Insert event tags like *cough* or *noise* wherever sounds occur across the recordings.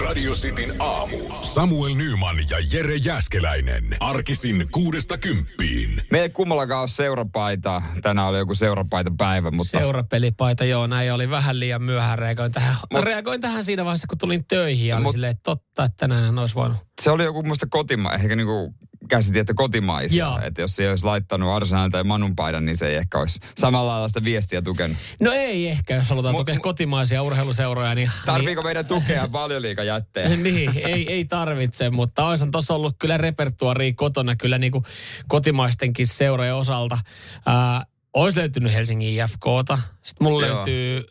Radio Cityn aamu. Samuel Nyman ja Jere Jäskeläinen. Arkisin kuudesta kymppiin. Meillä ei kummallakaan ole seurapaita. Tänään oli joku seurapaita päivä, mutta... Seurapelipaita, joo, näin oli vähän liian myöhään. Reagoin tähän, Mut- reagoin tähän siinä vaiheessa, kun tulin töihin ja oli Mut- silleen, että totta, että tänään olisi voinut. se oli joku muista kotima, ehkä niinku käsitin, että kotimaisia. Joo. Että jos se ei olisi laittanut Arsenal tai Manun paidan, niin se ei ehkä olisi samalla lailla sitä viestiä tukenut. No ei ehkä, jos halutaan Mut- tukea kotimaisia urheiluseuroja, niin... Tarviiko meidän tukea valioliikajätteen? *laughs* niin, ei, ei tarvitse, mutta olisihan tuossa ollut kyllä repertuaria kotona kyllä niin kuin kotimaistenkin seurojen osalta. Ää, olisi löytynyt Helsingin IFKta, sitten mulla Joo. löytyy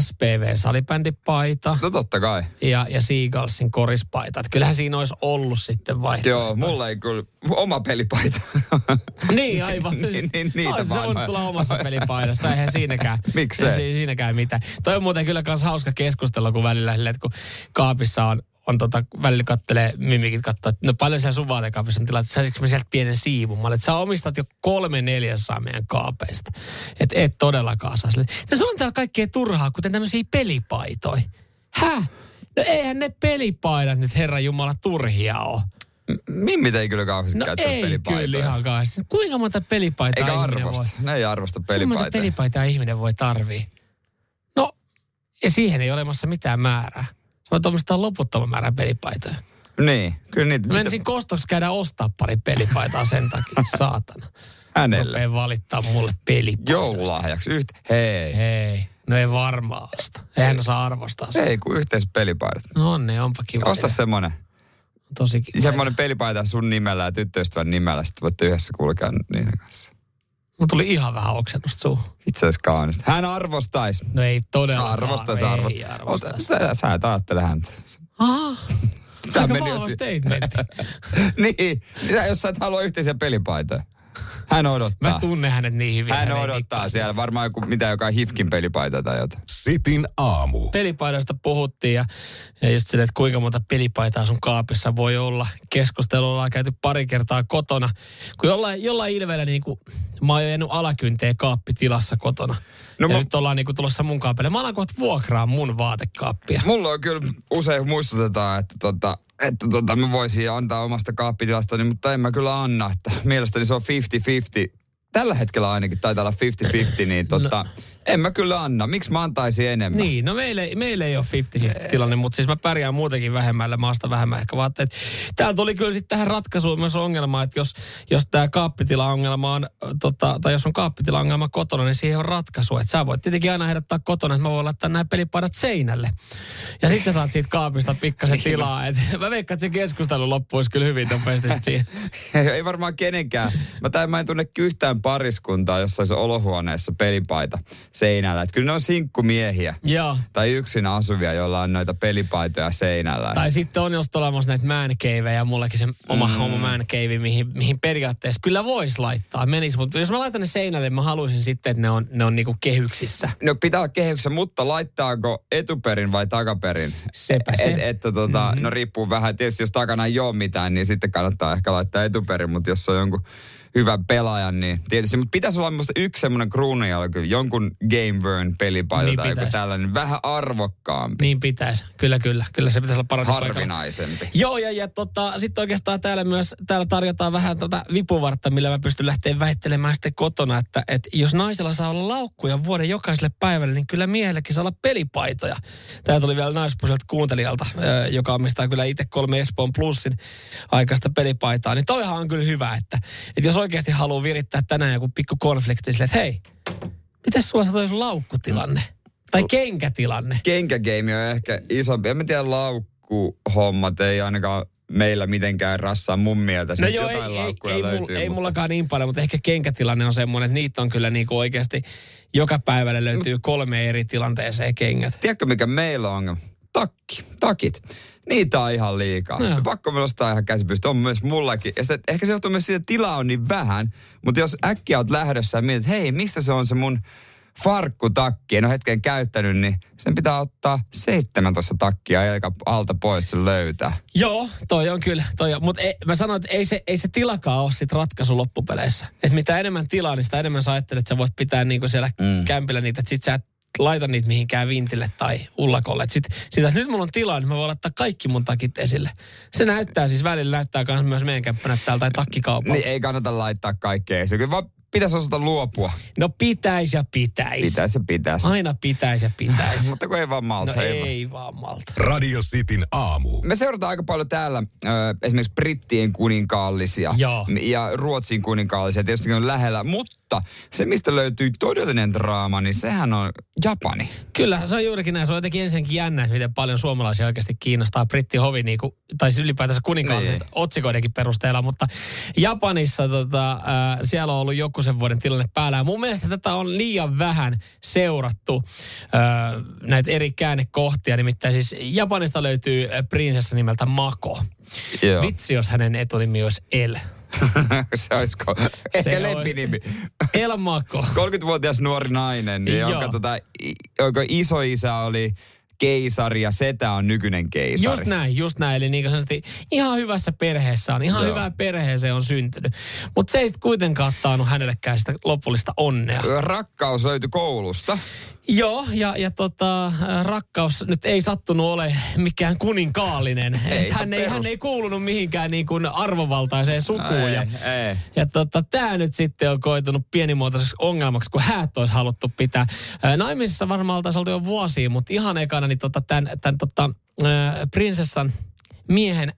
SPV-salibändipaita No totta kai. ja, ja Seagullsin korispaita. Että kyllähän siinä olisi ollut sitten vaihtoehto. Joo, mulla ei kyllä oma pelipaita. *laughs* Niin, aivan. *laughs* Niin, niin, niitä Olisi se voinut tulla omassa *laughs* pelipaidassa, eihän siinäkään. Miksei? Ei si- siinäkään mitään. Toi on muuten kyllä kans hauska keskustella, kun välillä silleen, että kun kaapissa on, on tota, välillä kattelee, mimikit katsoo, että no paljon siellä sun vaatekaapissa on tilaa, että saisinko mä sieltä pienen siivun. Mä olin, että sä omistat jo kolme neljäsosaa meidän kaapeista. Että et todellakaan saa sille. Ja sulla on täällä kaikkea turhaa, kuten tämmöisiä pelipaitoja. Häh? No eihän ne pelipaidat nyt Herran Jumala turhia ole. Mimmit ei kyllä kauheasti No käyttänyt ei pelipaitoja. kyllä ihan kauheasti. Kuinka monta pelipaitaa Eikä ihminen voi? arvosta. Ne ei arvosta Kuinka monta pelipaitoja. pelipaitaa ihminen voi tarvii? No, ja siihen ei ole olemassa mitään määrää. Sä voit omistaa loputtoman määrän pelipaitoja. Niin, kyllä niitä... Mä menisin kostoksi käydä ostaa pari pelipaitaa sen takia, *laughs* saatana. Hänelle. Rupee valittaa mulle pelipaitoja. Joululahjaksi. Yht... Hei. Hei, no ei varmaan osta. Eihän osaa arvostaa sitä. Ei, kun yhteiset pelipaidat. No on ne, onpa kiva. Osta semmonen. Tosi kiva. Semmonen pelipaita sun nimellä ja tyttöystävän nimellä. Sitten voitte yhdessä kulkea niiden kanssa. Mulla tuli ihan vähän oksennusta suuhun. Itse asiassa kaunista. Hän arvostaisi. No ei todellakaan. Arvostaisi, arvostaisi. arvostaisi. Sä, sä et ajattele häntä. Ah, Tää aika meni jo statementti. *laughs* niin, jos sä et halua yhteisiä pelipaitoja. Hän odottaa. Mä tunnen hänet niin hyvin. Hän odottaa siellä varmaan joku, mitä joka hifkin pelipaita tai jotain. Sitin aamu. pelipaidasta puhuttiin ja, ja just silleen, että kuinka monta pelipaitaa sun kaapissa voi olla. Keskustelua on käyty pari kertaa kotona. Kun jollain, jollain ilveellä niin kuin, mä oon jo jäänyt alakynteen kaappitilassa kotona. No No, ja mä- nyt ollaan niin kuin, tulossa mun kaapille. Mä alan kohta vuokraa mun vaatekaappia. Mulla on kyllä usein muistutetaan, että, tota, että tota, mä voisin antaa omasta kaappitilastani, mutta en mä kyllä anna. Että mielestäni se on 50-50. Tällä hetkellä ainakin taitaa olla 50-50, niin tota, no. En mä kyllä anna. Miksi mä antaisin enemmän? Niin, no meillä, ei- meillä ei ole 50-50 tilanne, mutta siis mä pärjään muutenkin vähemmällä maasta vähemmän. Ehkä vaan, että täällä tuli kyllä sitten tähän ratkaisuun myös ongelma, että jos, jos tämä kaappitila-ongelma on, tota, tai jos on kaappitila-ongelma kotona, niin siihen on ratkaisu. Että sä voit tietenkin aina ehdottaa kotona, että mä voin laittaa nämä pelipaidat seinälle. Ja sitten sä saat siitä kaapista pikkasen tilaa. Et *laughs* mä veikkaan, että se keskustelu loppuisi kyllä hyvin nopeasti siihen. *laughs* ei varmaan kenenkään. Mä, tai mä en tunne yhtään pariskuntaa jossain se olohuoneessa pelipaita seinällä. Että kyllä ne on sinkkumiehiä. Joo. Tai yksin asuvia, joilla on noita pelipaitoja seinällä. Tai sitten on just olemassa näitä man caveja, mullakin se oma, mm. oma man cave, mihin, mihin periaatteessa kyllä voisi laittaa, menis, mutta jos mä laitan ne seinälle, mä haluaisin sitten, että ne on, ne on niinku kehyksissä. No pitää olla kehyksessä, mutta laittaako etuperin vai takaperin? Sepä se. Et, että tota, mm-hmm. no riippuu vähän, tietysti jos takana ei ole mitään, niin sitten kannattaa ehkä laittaa etuperin, mutta jos on jonkun hyvän pelaajan, niin tietysti. Mutta pitäisi olla minusta yksi semmoinen kruununjalka, jonkun Game Burn pelipaita Niin tai joku tällainen, vähän arvokkaampi, Niin pitäisi, kyllä kyllä. Kyllä se pitäisi olla parempi paikalla. harvinaisempi. Joo, ja, ja tota, sitten oikeastaan täällä myös, täällä tarjotaan vähän tota vipuvartta, millä mä pystyn lähteä väittelemään sitten kotona, että, että jos naisella saa olla laukkuja vuoden jokaiselle päivälle, niin kyllä miehellekin saa olla pelipaitoja. Tämä tuli vielä naispuoliselta kuuntelijalta, joka omistaa kyllä itse kolme Espoon plussin aikaista pelipaitaa. Niin toihan on kyllä hyvä, että, että jos oikeasti haluaa virittää tänään joku pikku konflikti, silleen, että hei, mitäs sulla toi sun laukkutilanne? Tai kenkätilanne? Kenkägeimi on ehkä isompi. En mä tiedä, laukkuhommat ei ainakaan meillä mitenkään rassaa mun mielestä. No joo, jotain ei, ei, laukkuja ei, löytyy. ei mutta- mullakaan niin paljon, mutta ehkä kenkätilanne on semmoinen, että niitä on kyllä niinku oikeasti joka päivälle löytyy kolme eri tilanteeseen kengät. Tiedätkö mikä meillä on? Takki, takit. Niitä on ihan liikaa. No. Pakko me nostaa ihan käsipystä. On myös mullakin. Ja sitten, ehkä se johtuu myös siitä, että tilaa on niin vähän. Mutta jos äkkiä oot lähdössä ja mietit, että hei, mistä se on se mun farkkutakki, en ole hetken käyttänyt, niin sen pitää ottaa 17 takkia eikä alta pois, että se löytää. Joo, toi on kyllä. Toi. Mutta mä sanoin, että ei se, ei se tilakaan ole sit ratkaisu loppupeleissä. Että mitä enemmän tilaa, niin sitä enemmän sä ajattelet, että sä voit pitää niinku siellä mm. kämpillä niitä, että sit sä et laita niitä mihinkään vintille tai ullakolle. Et sit, sitä, nyt mulla on tilaa, niin mä voin laittaa kaikki mun takit esille. Se näyttää siis välillä näyttää myös meidän käppänät täällä tai takkikaupalla. Niin ei kannata laittaa kaikkea esille. Kyllä vaan pitäisi osata luopua. No pitäisi ja pitäisi. Pitäisi ja pitäisi. Aina pitäisi ja pitäisi. *laughs* Mutta kun ei vaan malta. no ei, ei vaan malta. Radio Cityn aamu. Me seurataan aika paljon täällä ö, esimerkiksi brittien kuninkaallisia Joo. ja Ruotsin kuninkaallisia. Tietysti on lähellä, mutta se mistä löytyy todellinen draama, niin sehän on Japani. Kyllä, se on juurikin näin. Se on jotenkin ensinnäkin jännä, miten paljon suomalaisia oikeasti kiinnostaa brittihovi, niin kuin, tai siis ylipäätänsä kuninkaalliset Niin. otsikoidenkin perusteella. Mutta Japanissa tota, äh, siellä on ollut joku sen vuoden tilanne päällä. Ja mun mielestä tätä on liian vähän seurattu, äh, näitä eri käännekohtia. Nimittäin siis Japanista löytyy prinsessa nimeltä Mako. Joo. Vitsi, jos hänen etunimi olisi El. *laughs* se olisiko ehkä on- lempinimi. El Mako. *laughs* 30-vuotias nuori nainen, niin jonka tota, jonka isoisä oli keisari ja setä on nykyinen keisari. Just näin, just näin. Eli niin sanotusti ihan hyvässä perheessä on, ihan Joo. hyvään perheeseen on syntynyt. Mutta se ei sitten kuitenkaan taannut hänellekään sitä lopullista onnea. Rakkaus löytyi koulusta. Joo, ja, ja tota, äh, rakkaus nyt ei sattunut ole mikään kuninkaallinen. Ei, hän, ei, perus. hän ei kuulunut mihinkään niin kuin arvovaltaiseen sukuun. ei, ja, ei. ja tota, tämä nyt sitten on koitunut pienimuotoiseksi ongelmaksi, kun häät olisi haluttu pitää. Ää, Naimisissa varmaan oltaisiin oltu jo vuosia, mutta ihan ekana niin tota, tämän, tämän tota, ää, prinsessan miehen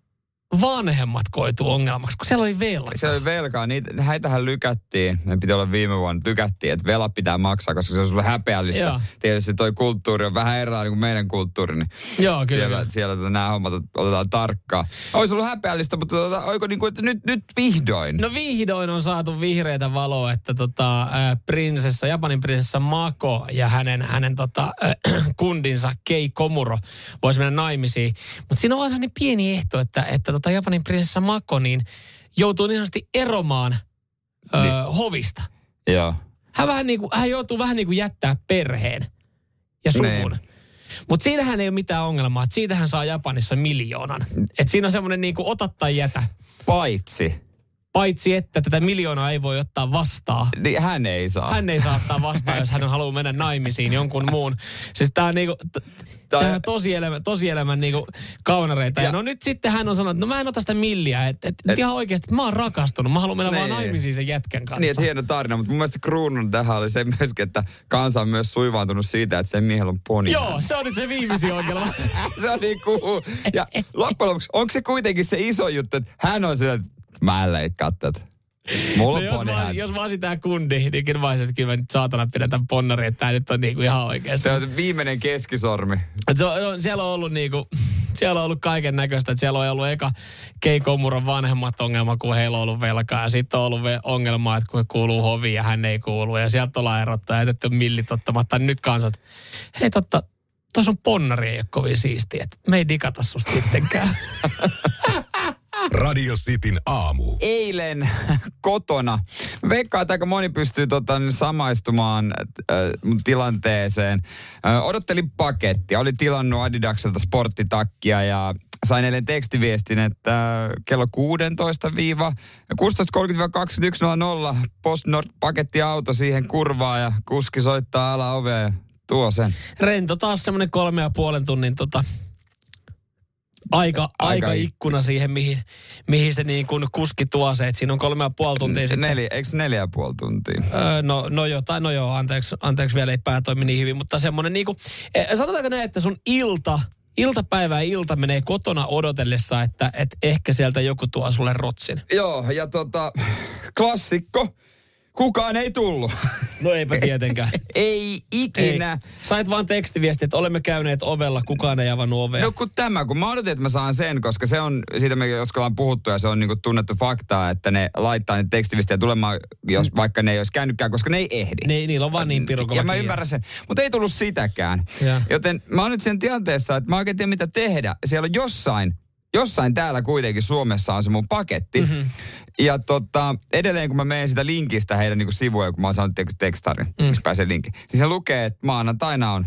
vanhemmat koituu ongelmaksi, kun siellä oli velka. Se oli velkaa. Niitä, häitähän lykättiin. Ne piti olla viime vuonna. Lykättiin, että velat pitää maksaa, koska se on sulle häpeällistä. Joo. Tietysti toi kulttuuri on vähän erilainen kuin meidän kulttuuri. Niin Joo, kyllä. siellä, kyllä. siellä tota, nämä hommat otetaan tarkkaan. Olisi ollut häpeällistä, mutta tota, oiko niin kuin, että nyt, nyt vihdoin? No vihdoin on saatu vihreitä valoa, että tota, ää, prinsessa, Japanin prinsessa Mako ja hänen, hänen tota, äh, *clears throat* kundinsa Kei Komuro voisi mennä naimisiin. Mutta siinä on vaan sellainen pieni ehto, että, että tota Japanin prinsessa Mako niin joutuu niin sanotusti eromaan ö, Niin. hovista. Joo. Hän, vähän niin kuin, hän joutuu vähän niin kuin jättää perheen ja suvun. Niin. Mutta siinähän ei ole mitään ongelmaa, että siitä hän saa Japanissa miljoonan. Et siinä on semmoinen niin kuin ota tai jätä. Paitsi, Paitsi että tätä miljoonaa ei voi ottaa vastaan. niin hän ei saa. Hän ei saa ottaa vastaan, jos hän haluaa mennä naimisiin jonkun muun. Siis tää on niinku, t- Tää- tää on tosielämän, tosielämän niinku kaunareita. Ja, Ja- no nyt sitten hän on sanonut, että no mä en ota sitä milliä. Että et, et, ihan oikeasti, että mä oon rakastunut. Mä haluan mennä vaan Niin. naimisiin sen jätkän kanssa. Niin, että hieno tarina, mutta mun mielestä kruunun tähän oli se myöskin, että kansa on myös suivaantunut siitä, että sen miehellä on poni. Joo, se on nyt se viimeisin ongelma. *laughs* se on niin. Ja loppujen lopuksi, onko se kuitenkin se iso juttu, että hän on sillä, että mä en leikkaa tätä. Mulla No on jos, vaan, jos vaan sitä kundi, niin kyllä mä olisin, että kyllä mä nyt saatana pidetään ponnari, että tää nyt on niinku ihan oikeassa. Se on se viimeinen keskisormi. Et Se on, siellä on ollut niinku, siellä on ollut kaiken näköistä. Että siellä on ollut eka Keikomuron vanhemmat ongelma, kun heillä on ollut velkaa. Ja sitten on ollut ongelma, että kun he kuuluu hoviin ja hän ei kuulu. Ja sieltä ollaan erottaa ja jätetty millit ottamatta. Nyt kansat, hei totta, tuossa on ponnari ei ole kovin siistiä. Me ei digata susta sittenkään. *laughs* Radio Cityn aamu. Eilen kotona. Veikkaan, että aika moni pystyy tota, niin samaistumaan äh, tilanteeseen. Äh, odottelin pakettia. Oli tilannut Adidakselta sporttitakkia ja sain eilen tekstiviestin, että äh, kello 16 16.30-21.00 PostNord pakettiauto siihen kurvaa ja kuski soittaa alaoveen ja tuo sen. Rento taas semmoinen kolme ja puolen tunnin tota, aika, Aika- ikkuna siihen, mihin, mihin se niin kuin kuski tuo se. Että siinä on kolme ja puoli tuntia sitten. Neljä, eikö neljä ja puoli tuntia? Öö, no, no joo, tai no joo, anteeksi, anteeksi vielä ei pää toimi niin hyvin, mutta semmoinen niinku, eh, sanotaanko näin, että sun ilta, iltapäivä ja ilta menee kotona odotellessa, että et ehkä sieltä joku tuo sulle rotsin. Joo, ja tota, klassikko. Kukaan ei tullut. No eipä tietenkään. ei ei. ikinä. Sait vaan tekstiviesti, että olemme käyneet ovella, kukaan ei avannut ovea. No kun tämä, kun mä odotin, että mä saan sen, koska se on, siitä me joskus ollaan puhuttu ja se on niinku tunnettu faktaa, että ne laittaa niitä tekstiviestejä tulemaan, jos, vaikka ne ei olisi käynytkään, koska ne ei ehdi. ne, niillä on vaan niin pirun kova Ja mä ymmärrän sen. Mutta ei tullut sitäkään. Ja. Joten mä oon nyt sen tilanteessa, että mä oikein tiedä mitä tehdä. Siellä on jossain, jossain täällä kuitenkin Suomessa on se mun paketti. Mhm. Mm-hmm. Ja tota, edelleen kun mä menen sitä linkistä heidän niin sivuja, kun mä oon saanut tek- tekstarin, mm. missä pääsee linkki, niin se lukee, että maanantaina on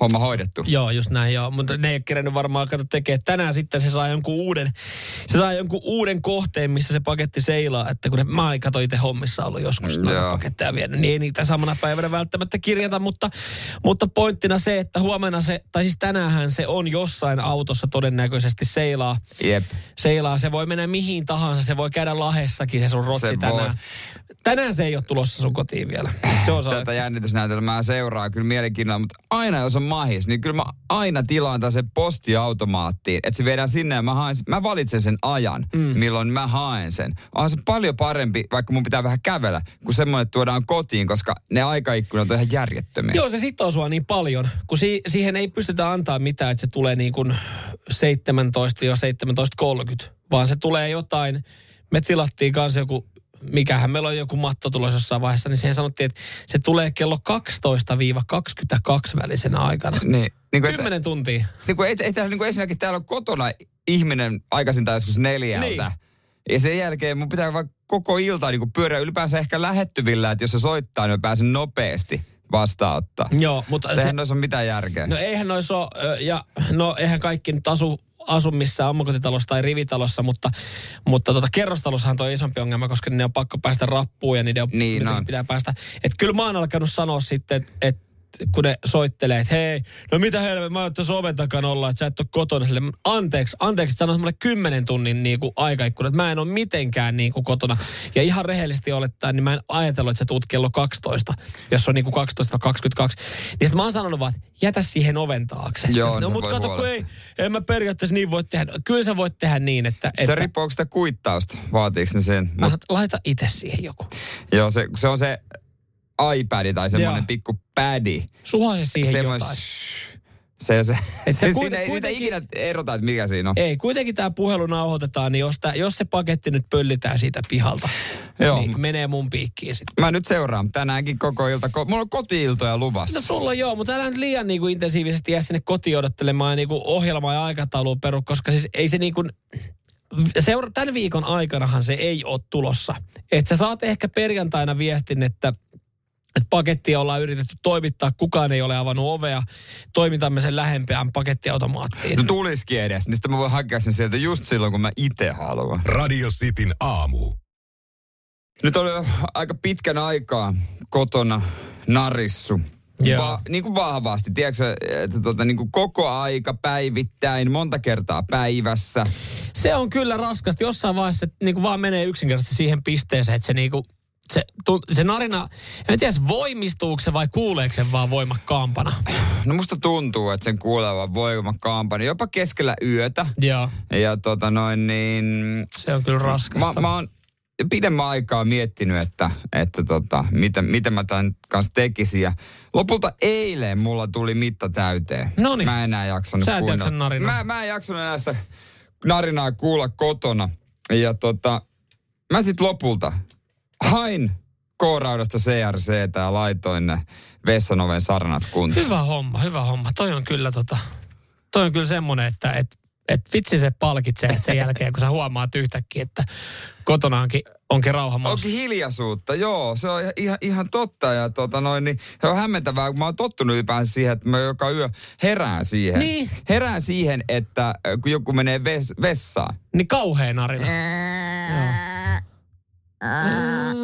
homma hoidettu. Joo, just näin joo. Mutta ne ei ole kerennyt varmaan kato tekee. Tänään sitten se saa jonkun uuden, se saa jonkun uuden kohteen, missä se paketti seilaa. Että kun ne, mä olin kato itse hommissa ollut joskus noita Joo. paketteja vienyt, niin ei niitä samana päivänä välttämättä kirjata. Mutta, mutta pointtina se, että huomenna se, tai siis tänäänhän se on jossain autossa todennäköisesti seilaa. Jep. Seilaa, se voi mennä mihin tahansa, se voi käydä lahessakin se sun rotsi Se tänään. voi. Tänään se ei ole tulossa sun kotiin vielä. Se on Tätä jännitysnäytelmää seuraa kyllä mielenkiinnolla, mutta aina jos on mahis, niin kyllä mä aina tilaan taas se postiautomaattiin, että se viedään sinne ja mä, haen, mä valitsen sen ajan, mm. milloin mä haen sen. On se paljon parempi, vaikka mun pitää vähän kävellä, kuin semmoinen, että tuodaan kotiin, koska ne aikaikkunat on ihan järjettömiä. Joo, se sitoo sua niin paljon, kun si- siihen ei pystytä antaa mitään, että se tulee niin kuin 17-17.30, vaan se tulee jotain. Me tilattiin kanssa joku, mikähän meillä on joku matto tulossa jossain vaiheessa, niin siihen sanottiin, että se tulee kello 12-22 välisenä aikana. Niin, niin kuin, että, 10 tuntia. niin kuin, ei, ei, täällä, niin kuin ensinnäkin täällä on kotona ihminen aikaisin tai joskus neljältä. Niin. Ja sen jälkeen mun pitää vaan koko ilta niin pyöriä ylipäänsä ehkä lähettyvillä, että jos se soittaa, niin mä pääsen nopeasti vastaanottaa. Joo, mutta se, Eihän noissa ole mitään järkeä. No eihän noissa ole, ja no eihän kaikki nyt asu, asu missään omakotitalossa tai rivitalossa, mutta, mutta tota, kerrostalossahan toi isompi ongelma, koska ne on pakko päästä rappuun ja niiden on, Niin on. pitää päästä. Että kyllä mä oon alkanut sanoa sitten, että et, kun ne soittelee, että hei, no mitä helvet, mä oon tässä oven takana olla, että sä et ole kotona. Sille, anteeksi, anteeksi, että sanoit mulle kymmenen tunnin niin kuin aikaikkuna, että mä en ole mitenkään niin kuin kotona. Ja ihan rehellisesti olettaen, niin mä en ajatellut, että sä tuut kello 12, jos on niin kuin 12-22. Niin sit mä oon sanonut vaan, että jätä siihen oven taakse. Joo, no mutta kato, kun ei, en mä periaatteessa niin voi tehdä. Kyllä sä voit tehdä niin, että... Se että riippuu, onko sitä kuittausta, vaatiiko ne sen. Mut, laita, laita itse siihen joku. joo, se, se on se iPad tai semmoinen pikku pädi. Suha se siihen Semmoinen jotain. se, se, se se, kuiten- ei sitä ikinä erota, että mikä siinä on. Ei, kuitenkin tämä puhelu nauhoitetaan, niin jos, tää, jos se paketti nyt pöllitään siitä pihalta, Joo. niin menee mun piikkiin sitten. Mä nyt seuraan tänäänkin koko ilta. Ko- Mulla on koti-iltoja luvassa. No sulla joo, mutta älä nyt liian niinku intensiivisesti jää sinne kotiin odottelemaan niinku ohjelmaa ja aikataulua peru, koska siis ei se niinku... Seura- tämän viikon aikanahan se ei ole tulossa. Et sä saat ehkä perjantaina viestin, että että pakettia ollaan yritetty toimittaa, kukaan ei ole avannut ovea. Toimitamme sen lähempään pakettiautomaattiin. No tulisikin edes, niin sitten mä voin hakea sen sieltä just silloin, kun mä itse haluan. Radio Cityn aamu. Nyt oli jo aika pitkän aikaa kotona narissu. Joo. Va, niin kuin vahvasti, tiedätkö, että tota, niin kuin koko aika päivittäin, monta kertaa päivässä. Se on kyllä raskasta. Jossain vaiheessa niin kuin vaan menee yksinkertaisesti siihen pisteeseen, että se, niin kuin, se, tu, se narina, en tiedä voimistuuko se vai kuuleeko se vaan voimakkaampana. No musta tuntuu, että sen kuulevan voimakkaampana, jopa keskellä yötä. Joo, Ja tota noin niin... se on kyllä raskasta. Mä, mä oon pidemmän aikaa miettinyt, että, että tota, mitä, mitä mä tämän kanssa tekisin. Ja lopulta eilen mulla tuli mitta täyteen. Noniin. Mä en enää jaksanut Sä et jaksa narinaa. Mä, mä en jaksanut enää sitä narinaa kuulla kotona. Ja tota, mä sit lopulta hain K-raudasta CRCtä ja laitoin ne vessanoven sarnat kuntoon. Hyvä homma, hyvä homma. Toi on kyllä, tota, toi on kyllä semmoinen, että et, et vitsi se palkitsee sen jälkeen, kun sä huomaat yhtäkkiä, että kotonaankin onkin rauha. Onkin hiljaisuutta, joo, se on ihan- ihan, totta. Ja tota noin, niin se on hämmentävää, kun mä oon tottunut ylipäänsä siihen, että mä joka yö herään siihen. Niin. Herään siihen, että kun joku menee ves, vessaan. Niin kauhea narina. Joo.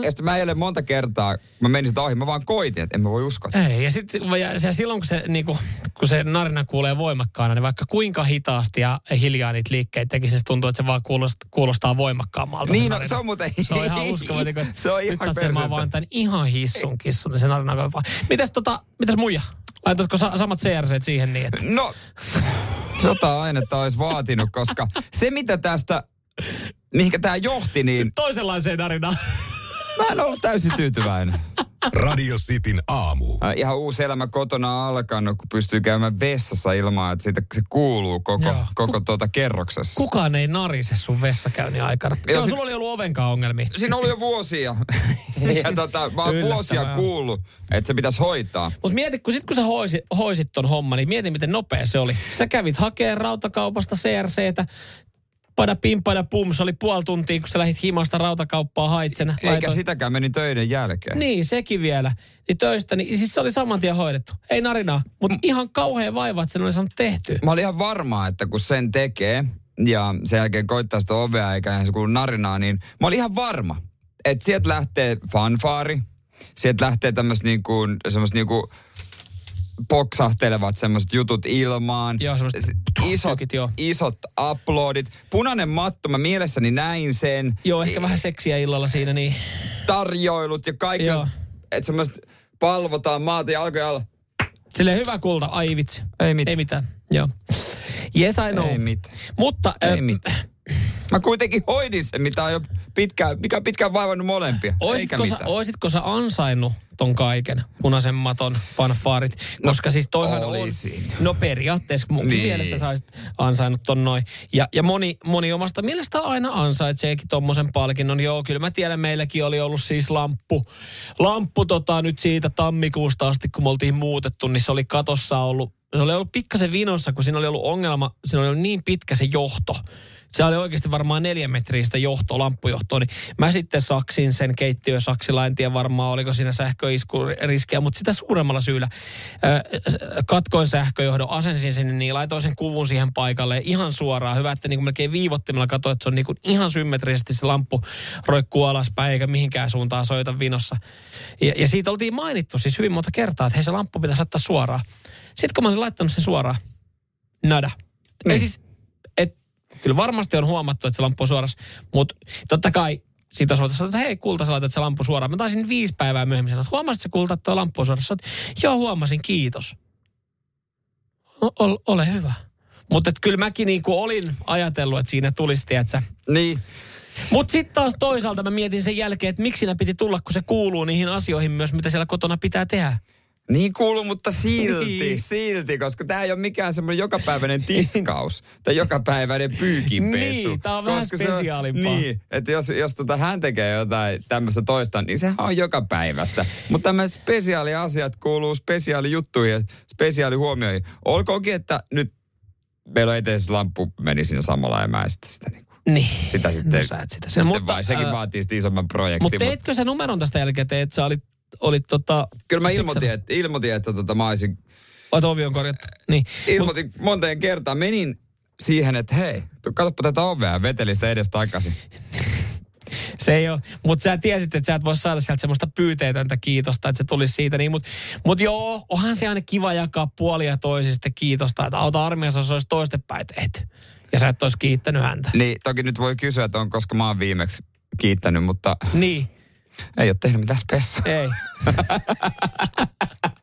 Ja sitten mä eilen monta kertaa, mä menin sitä ohi, mä vaan koitin, että en mä voi uskoa. Ei, ja sitten ja se, silloin kun se, niinku, kun se narina kuulee voimakkaana, niin vaikka kuinka hitaasti ja hiljaa niitä liikkeitä tekisi, se tuntuu, että se vaan kuulostaa, kuulostaa voimakkaammalta. Niin, no, narina. se on muuten... Se on ihan *laughs* uskomaton. niin kuin, se on Nyt ihan sä oon perseestä. vaan tämän ihan hissun kissun, niin se narina vaan. Mitäs, tota, mitäs muija? Laitatko sa- samat CRC siihen niin, että... No, jotain ainetta olisi vaatinut, koska se mitä tästä, mihinkä tämä johti, niin Toisenlaiseen narinaan. mä en ollut täysin tyytyväinen. Radio Cityn aamu. Äh, ihan uusi elämä kotona on alkanut, kun pystyy käymään vessassa ilman, että siitä se kuuluu koko, Joo. koko tuota kerroksessa. Kukaan ei narise sun vessakäynnin aikana. Joo, Joo, sit- sulla oli ollut ovenkaan ongelmia. Siinä oli jo vuosia. *laughs* ja tota, mä oon vuosia kuullut, että se pitäisi hoitaa. Mutta mieti, kun sit kun sä hoisit, hoisit ton homman, niin mieti miten nopea se oli. Sä kävit hakemaan rautakaupasta CRCtä, pada pim, pada pum. Se oli puoli tuntia, kun sä lähit himasta rautakauppaa haitsena. Eikä Laitoin- sitäkään meni töiden jälkeen. Niin, sekin vielä. Niin töistä, niin siis se oli saman tien hoidettu. Ei narinaa, mutta ihan kauhean vaiva, että sen oli saanut tehtyä. Mä olin ihan varma, että kun sen tekee ja sen jälkeen koittaa sitä ovea eikä se kuulu narinaa, niin mä olin ihan varma, että sieltä lähtee fanfaari, sieltä lähtee tämmöiset niinku, semmoiset niinku poksahtelevat semmoiset jutut ilmaan. Joo, semmoset S- isot, joo. isot uploadit. Punainen matto, mä mielessäni näin sen. Joo, ehkä vähän seksiä illalla siinä, niin Tarjoilut ja kaikki, että semmoiset palvotaan maata ja alkoi alla. sille hyvä kulta, ai vitsi. Ei mitään. Ei mitään, joo. Yes, I know. Ei mitään. Mutta Ei äh, mitään. Mä kuitenkin hoidin sen, mitä on jo pitkään, mikä on pitkään vaivannut molempia. Oisitko sä, oisitko sä ansainnut ton kaiken, punaisen maton fanfaarit? Koska siis toihan olisin. on... No periaatteessa Niin. niin. mielestä sä olisit ansainnut ton noin. Ja, ja moni, moni omasta mielestä aina ansaitseekin tommosen palkinnon. Joo, kyllä mä tiedän, meilläkin oli ollut siis lamppu. Lamppu tota nyt siitä tammikuusta asti, kun me oltiin muutettu, niin se oli katossa ollut se oli ollut pikkasen vinossa, kun siinä oli ollut ongelma, siinä oli ollut niin pitkä se johto. Se oli oikeasti varmaan neljä metriä sitä johtoa, lamppujohtoa, niin mä sitten saksin sen keittiösaksilla, en tiedä varmaan oliko siinä sähköiskuriskiä, mutta sitä suuremmalla syyllä katkoin sähköjohdon, asensin sinne, niin laitoin sen kuvun siihen paikalle ihan suoraan. Hyvä, että niin kuin melkein viivottimella katsoin, että se on niin kuin ihan symmetrisesti se lamppu roikkuu alaspäin eikä mihinkään suuntaan soita vinossa. Ja, ja siitä oltiin mainittu siis hyvin monta kertaa, että hei se lamppu pitäisi laittaa suoraan. Sitten kun mä olin laittanut sen suoraan, nada. Ei Niin. siis, et, kyllä varmasti on huomattu, että se lamppu on suorassa, mutta totta kai siitä sanoa, että hei kulta, sä laitat se lamppu suoraan. Mä taisin viisi päivää myöhemmin sanoa, että huomasit se kulta, että tuo lamppu on suorassa. Joo, huomasin, kiitos. O- ol, ole hyvä. Mutta kyllä mäkin niinku olin ajatellut, että siinä tulisi, tiedätkö, Niin. mutta sitten taas toisaalta mä mietin sen jälkeen, että miksi siinä piti tulla, kun se kuuluu niihin asioihin myös, mitä siellä kotona pitää tehdä. Niin kuuluu, mutta silti, Niin. silti, koska tämä ei ole mikään semmoinen jokapäiväinen tiskaus *laughs* tai jokapäiväinen pyykinpesu. Niin, tää on vähän koska se spesiaalimpaa. niin, että jos, jos tota hän tekee jotain tämmöistä toista, niin sehän on jokapäiväistä. Mutta tämmöiset spesiaaliasiat kuuluu spesiaalijuttuihin ja spesiaalihuomioihin. Olkoonkin, että nyt meillä on eteen se lamppu meni siinä samalla ja mä en sitten sitä, niin Niin. sitä sitten, No sä et sitä. sitten Mutta, vai, sekin ää, vaatii sitten isomman projektin. Mutta teetkö sä numeron tästä jälkeen, että sä olit, olit tota... Kyllä mä ilmoitin, että, ilmoitin, että tota, mä olisin Oot ovi on korjattu. Niin. ilmoitin monteen kertaan. Menin siihen, että hei, katsoppa tätä ovea sitä edes takaisin. *laughs* Se ei ole, mutta sä tiesit, että sä et voi saada sieltä semmoista pyyteetöntä kiitosta, että se tulisi siitä. Niin, mutta mut joo, onhan se aina kiva jakaa puolia toisista kiitosta, että auta armiassa, jos olisi toistepäin tehty. Ja sä et olisi kiittänyt häntä. Niin toki nyt voi kysyä, että on koska mä oon viimeksi kiittänyt, mutta Niin, ei ole tehnyt mitään spessua. ei. *laughs*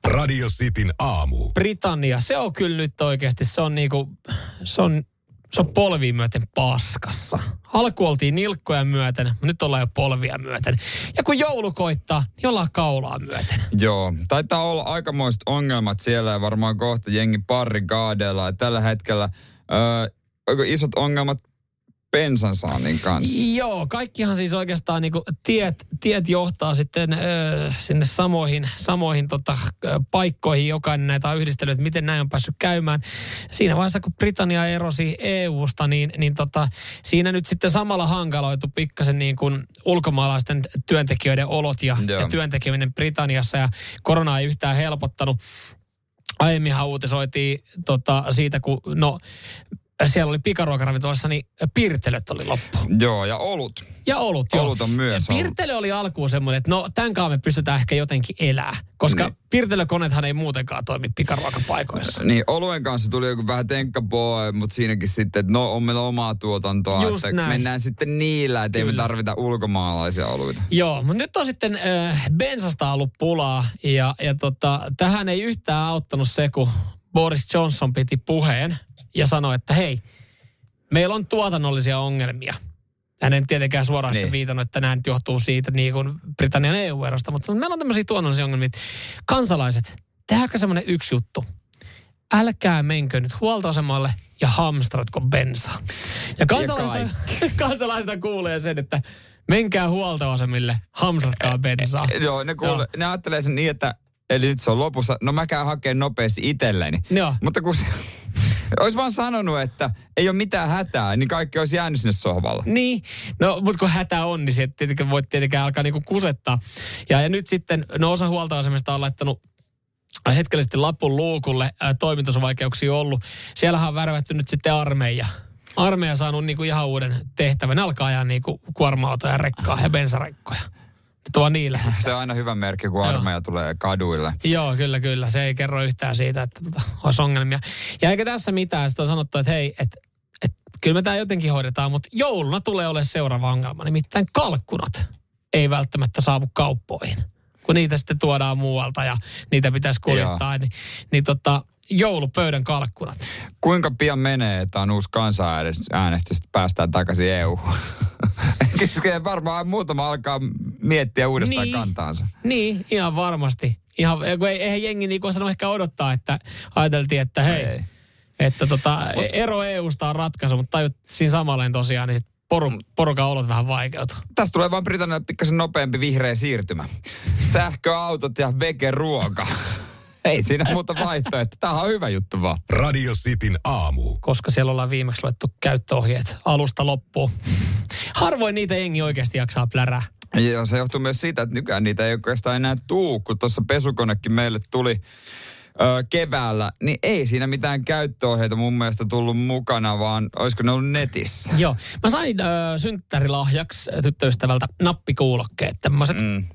Radio Cityn aamu. Britannia, se on kyllä nyt oikeasti, se on niinku, se on, se on polvia myöten paskassa. Alku oltiin nilkkoja myöten, mutta nyt ollaan jo polvia myöten. Ja kun joulu koittaa, niin ollaan kaulaa myöten. Joo, taitaa olla aikamoiset ongelmat siellä ja varmaan kohta jengi parri kaadeella. Tällä hetkellä öö, onko isot ongelmat bensan saannin kanssa. Joo, kaikkihan siis oikeastaan niinku tiet, tiet johtaa sitten ö, sinne samoihin, samoihin tota, paikkoihin. Jokainen näitä on yhdistellyt, että miten näin on päässyt käymään. Siinä vaiheessa, kun Britannia erosi EU-sta, niin, niin tota, siinä nyt sitten samalla hankaloitu pikkasen niin kuin ulkomaalaisten työntekijöiden olot ja, Joo. ja työntekeminen Britanniassa. Ja korona ei yhtään helpottanut. Aiemminhan uutisoitiin tota, siitä, kun no, siellä oli pikaruokaravintolassa, niin pirtelöt oli loppu. Joo, ja olut. Ja olut, joo. Olut on myös Ja ollut. Pirtelö oli alkuun semmoinen, että no tämän kanssa me pystytään ehkä jotenkin elää. Koska Niin. pirtelökoneethan ei muutenkaan toimi pikaruokapaikoissa. Niin, oluen kanssa tuli joku vähän tenkkapoe, mutta siinäkin sitten, että no on meillä omaa tuotantoa, Just että näin. mennään sitten niillä, että ei me Kyllä. tarvita ulkomaalaisia oluita. Joo, mutta nyt on sitten äh, bensasta ollut pulaa ja, ja tota, tähän ei yhtään auttanut se, kun Boris Johnson piti puheen ja sanoi, että hei, meillä on tuotannollisia ongelmia. Hän ei tietenkään suoraan Niin. viitannut, että nämä nyt johtuu siitä niin kuin Britannian EU-erosta, mutta meillä on tämmöisiä tuotannollisia ongelmia. Kansalaiset, tehdäänkö semmoinen yksi juttu? Älkää menkö nyt huoltoasemalle ja hamstratko bensaa. Ja kansalaiset, kansalaiset *laughs* kuulee sen, että menkää huoltoasemille, hamstratkaa bensaa. Joo, ne, kuule, Joo. ne ajattelee sen niin, että eli nyt se on lopussa. No mä käyn hakemaan nopeasti itselleni. Joo. Mutta kun se, Olisi vaan sanonut, että ei ole mitään hätää, niin kaikki olisi jäänyt sinne sohvalle. Niin, no mutta kun hätä on, niin se tietenkään voit tietenkään alkaa niinku kusettaa. Ja, ja nyt sitten, no osa huoltoasemista on laittanut hetkellisesti lapun luukulle, ää, ollut. Siellähän on värvätty nyt sitten armeija. Armeija saanut niinku ihan uuden tehtävän. Ne alkaa ajaa niinku kuorma-autoja, rekkaa ja bensarekkoja. Niillä *laughs* sitten. Se on aina hyvä merkki, kun Joo. armeija tulee kaduille. Joo, kyllä, kyllä. Se ei kerro yhtään siitä, että tota, olisi ongelmia. Ja eikä tässä mitään. Sitten on sanottu, että hei, että et, kyllä me tämä jotenkin hoidetaan, mutta jouluna tulee olemaan seuraava ongelma. Nimittäin kalkkunat ei välttämättä saavu kauppoihin. Kun niitä sitten tuodaan muualta ja niitä pitäisi kuljettaa, niin, niin tota, joulupöydän kalkkunat. Kuinka pian menee, että on uusi kansanäänestys, että päästään takaisin EU? *laughs* Kyllä varmaan muutama alkaa miettiä uudestaan Niin. kantaansa. Niin, ihan varmasti. Ihan, kun ei, eihän jengi niin osannut ehkä odottaa, että ajateltiin, että hei, Ei. että tota, ero EUsta on ratkaisu, mutta tajut siinä samalleen tosiaan, niin poru, porukan olot vähän vaikeutuu. Tästä tulee vaan Britannialle pikkasen nopeampi vihreä siirtymä. Sähköautot ja vegeruoka. Ei siinä *laughs* muuta vaihtoehtoa. Tämä on hyvä juttu vaan. Radio Cityn aamu. koska siellä ollaan viimeksi luettu käyttöohjeet alusta loppuun. Harvoin niitä jengi oikeasti jaksaa plärää. Ja se johtuu myös siitä, että nykyään niitä ei oikeastaan enää tuu, kun tuossa pesukonekin meille tuli ö, keväällä, niin ei siinä mitään käyttöohjeita mun mielestä tullut mukana, vaan olisiko ne ollut netissä? Joo. Mä sain ö, synttärilahjaksi tyttöystävältä nappikuulokkeet. Tämmöiset Mm.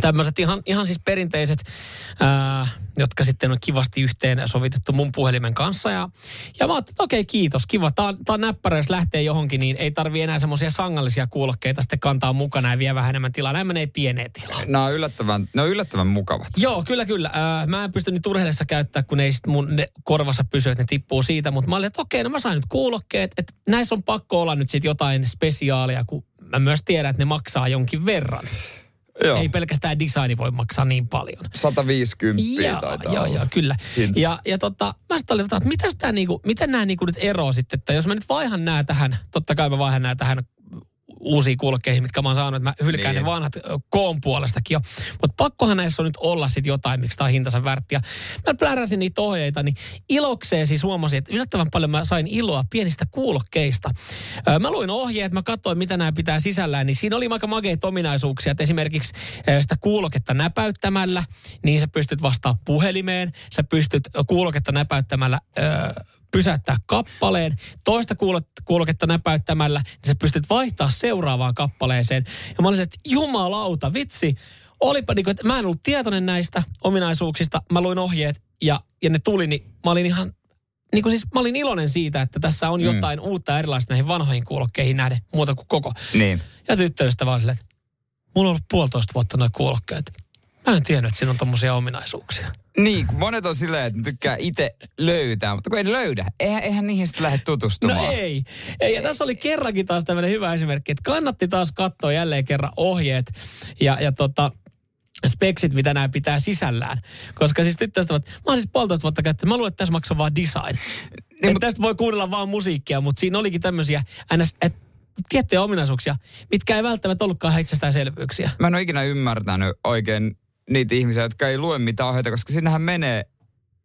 Tämmöiset ihan, ihan siis perinteiset, ää, jotka sitten on kivasti yhteen sovitettu mun puhelimen kanssa. Ja, ja mä ajattelin, että okei, kiitos, kiva. Tää on, tää on näppärä, jos lähtee johonkin, niin ei tarvi enää semmoisia sangallisia kuulokkeita sitten kantaa mukana ja vie vähän enemmän tilaa. Nämä menee pieneen tilaan. Ne on yllättävän, ne on yllättävän mukavat. Joo, kyllä, kyllä. Ää, mä en pysty niitä urheilessa käyttää, kun ei sit mun ne korvassa pysy, että ne tippuu siitä. Mutta mä olin, että okei, no mä sain nyt kuulokkeet. Että näissä on pakko olla nyt sit jotain spesiaalia, kun mä myös tiedän, että ne maksaa jonkin verran. Joo. Ei pelkästään designi voi maksaa niin paljon. 150 Joo, taitaa joo, olla. joo, kyllä. Hinta. Ja, ja tota, mä sitten olin, että mitäs tää niinku, miten nämä niinku nyt eroaa sitten, että jos mä nyt vaihan nämä tähän, totta kai mä vaihan nämä tähän uusiin kuulokkeihin, mitkä mä oon saanut, että mä hylkään Niin. ne vanhat koon puolestakin jo. Mutta pakkohan näissä on nyt olla sitten jotain, miksi tää on hintansa väärti. Ja mä pläräsin niitä ohjeita, niin ilokseen siis huomasin, että yllättävän paljon mä sain iloa pienistä kuulokkeista. Mä luin ohjeet, mä katsoin, mitä nämä pitää sisällään, niin siinä oli aika makeita ominaisuuksia, että esimerkiksi sitä kuuloketta näpäyttämällä, niin sä pystyt vastaa puhelimeen, sä pystyt kuuloketta näpäyttämällä ö, pysäyttää kappaleen, toista kuuloketta näpäyttämällä, niin sä pystyt vaihtaa seuraavaan kappaleeseen. Ja mä olin, että jumalauta, vitsi, olipa niin kuin, että mä en ollut tietoinen näistä ominaisuuksista, mä luin ohjeet ja, ja ne tuli, niin mä olin ihan, niin kuin siis mä olin iloinen siitä, että tässä on jotain uutta erilaista näihin vanhoihin kuulokkeihin nähden, muuta kuin koko. Niin. Ja tyttöystävä oli silleen, että mulla on ollut puolitoista vuotta noin kuulokkeet. Mä en tiennyt, että siinä on tommosia ominaisuuksia. Niin, monet on silleen, että tykkää itse löytää, mutta kun ei löydä, eihän, eihän niihin sitten lähde tutustumaan. No ei. ei. Ja tässä oli kerrankin taas tämmöinen hyvä esimerkki, että kannatti taas katsoa jälleen kerran ohjeet ja, ja tota, speksit, mitä nämä pitää sisällään. Koska siis tyttöystävät, mä oon siis puolitoista vuotta käyttänyt, mä luulen, että tässä maksaa vaan design. Niin, mut- tästä voi kuunnella vaan musiikkia, mutta siinä olikin tämmöisiä ns, et, tiettyjä ominaisuuksia, mitkä ei välttämättä ollutkaan itsestäänselvyyksiä. Mä en ole ikinä ymmärtänyt oikein niitä ihmisiä, jotka ei lue mitään ohjeita, koska sinnehän menee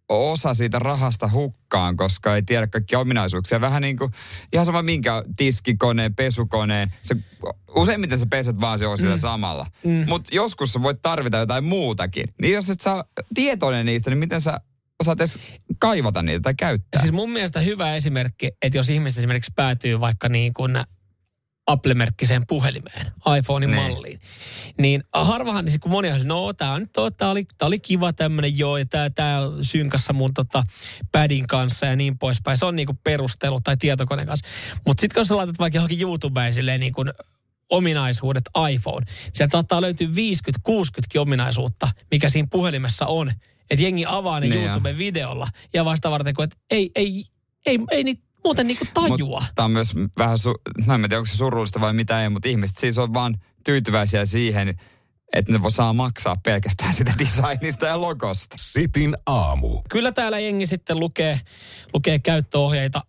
osa siitä rahasta hukkaan, koska ei tiedä kaikkia ominaisuuksia. Vähän niin kuin ihan sama minkä tiskikoneen, pesukoneen. Se, useimmiten sä peset vaan se on sillä samalla. Mm. Mutta joskus sä voit tarvita jotain muutakin. Niin jos et saa tietoinen niistä, niin miten sä osaat edes kaivata niitä tai käyttää? Siis mun mielestä hyvä esimerkki, että jos ihmiset esimerkiksi päätyy vaikka niin kuin Apple-merkkiseen puhelimeen, iPhonein Niin. malliin, niin harvahan, niin kun moni on, no tämä nyt tää oli, tää oli kiva tämmöinen joo, ja tämä tää on synkassa mun tota, padin kanssa ja niin poispäin. Se on niinku perustelu tai tietokoneen kanssa. Mutta sitten kun sä laitat vaikka johonkin YouTubeen silleen niin kuin ominaisuudet iPhone, sieltä saattaa löytyä 50-60 ominaisuutta, mikä siinä puhelimessa on. Että jengi avaa ne Niin jo. YouTube-videolla ja vasta varten, kun et ei, ei, ei, ei niitä muuten niinku tajua. Tämä on myös vähän, su- no en tiedä onko se surullista vai mitä ei, mutta ihmiset siis on vaan tyytyväisiä siihen, että ne voi saa maksaa pelkästään sitä *laughs* designista ja logosta. Sitin aamu. Kyllä täällä jengi sitten lukee, lukee käyttöohjeita,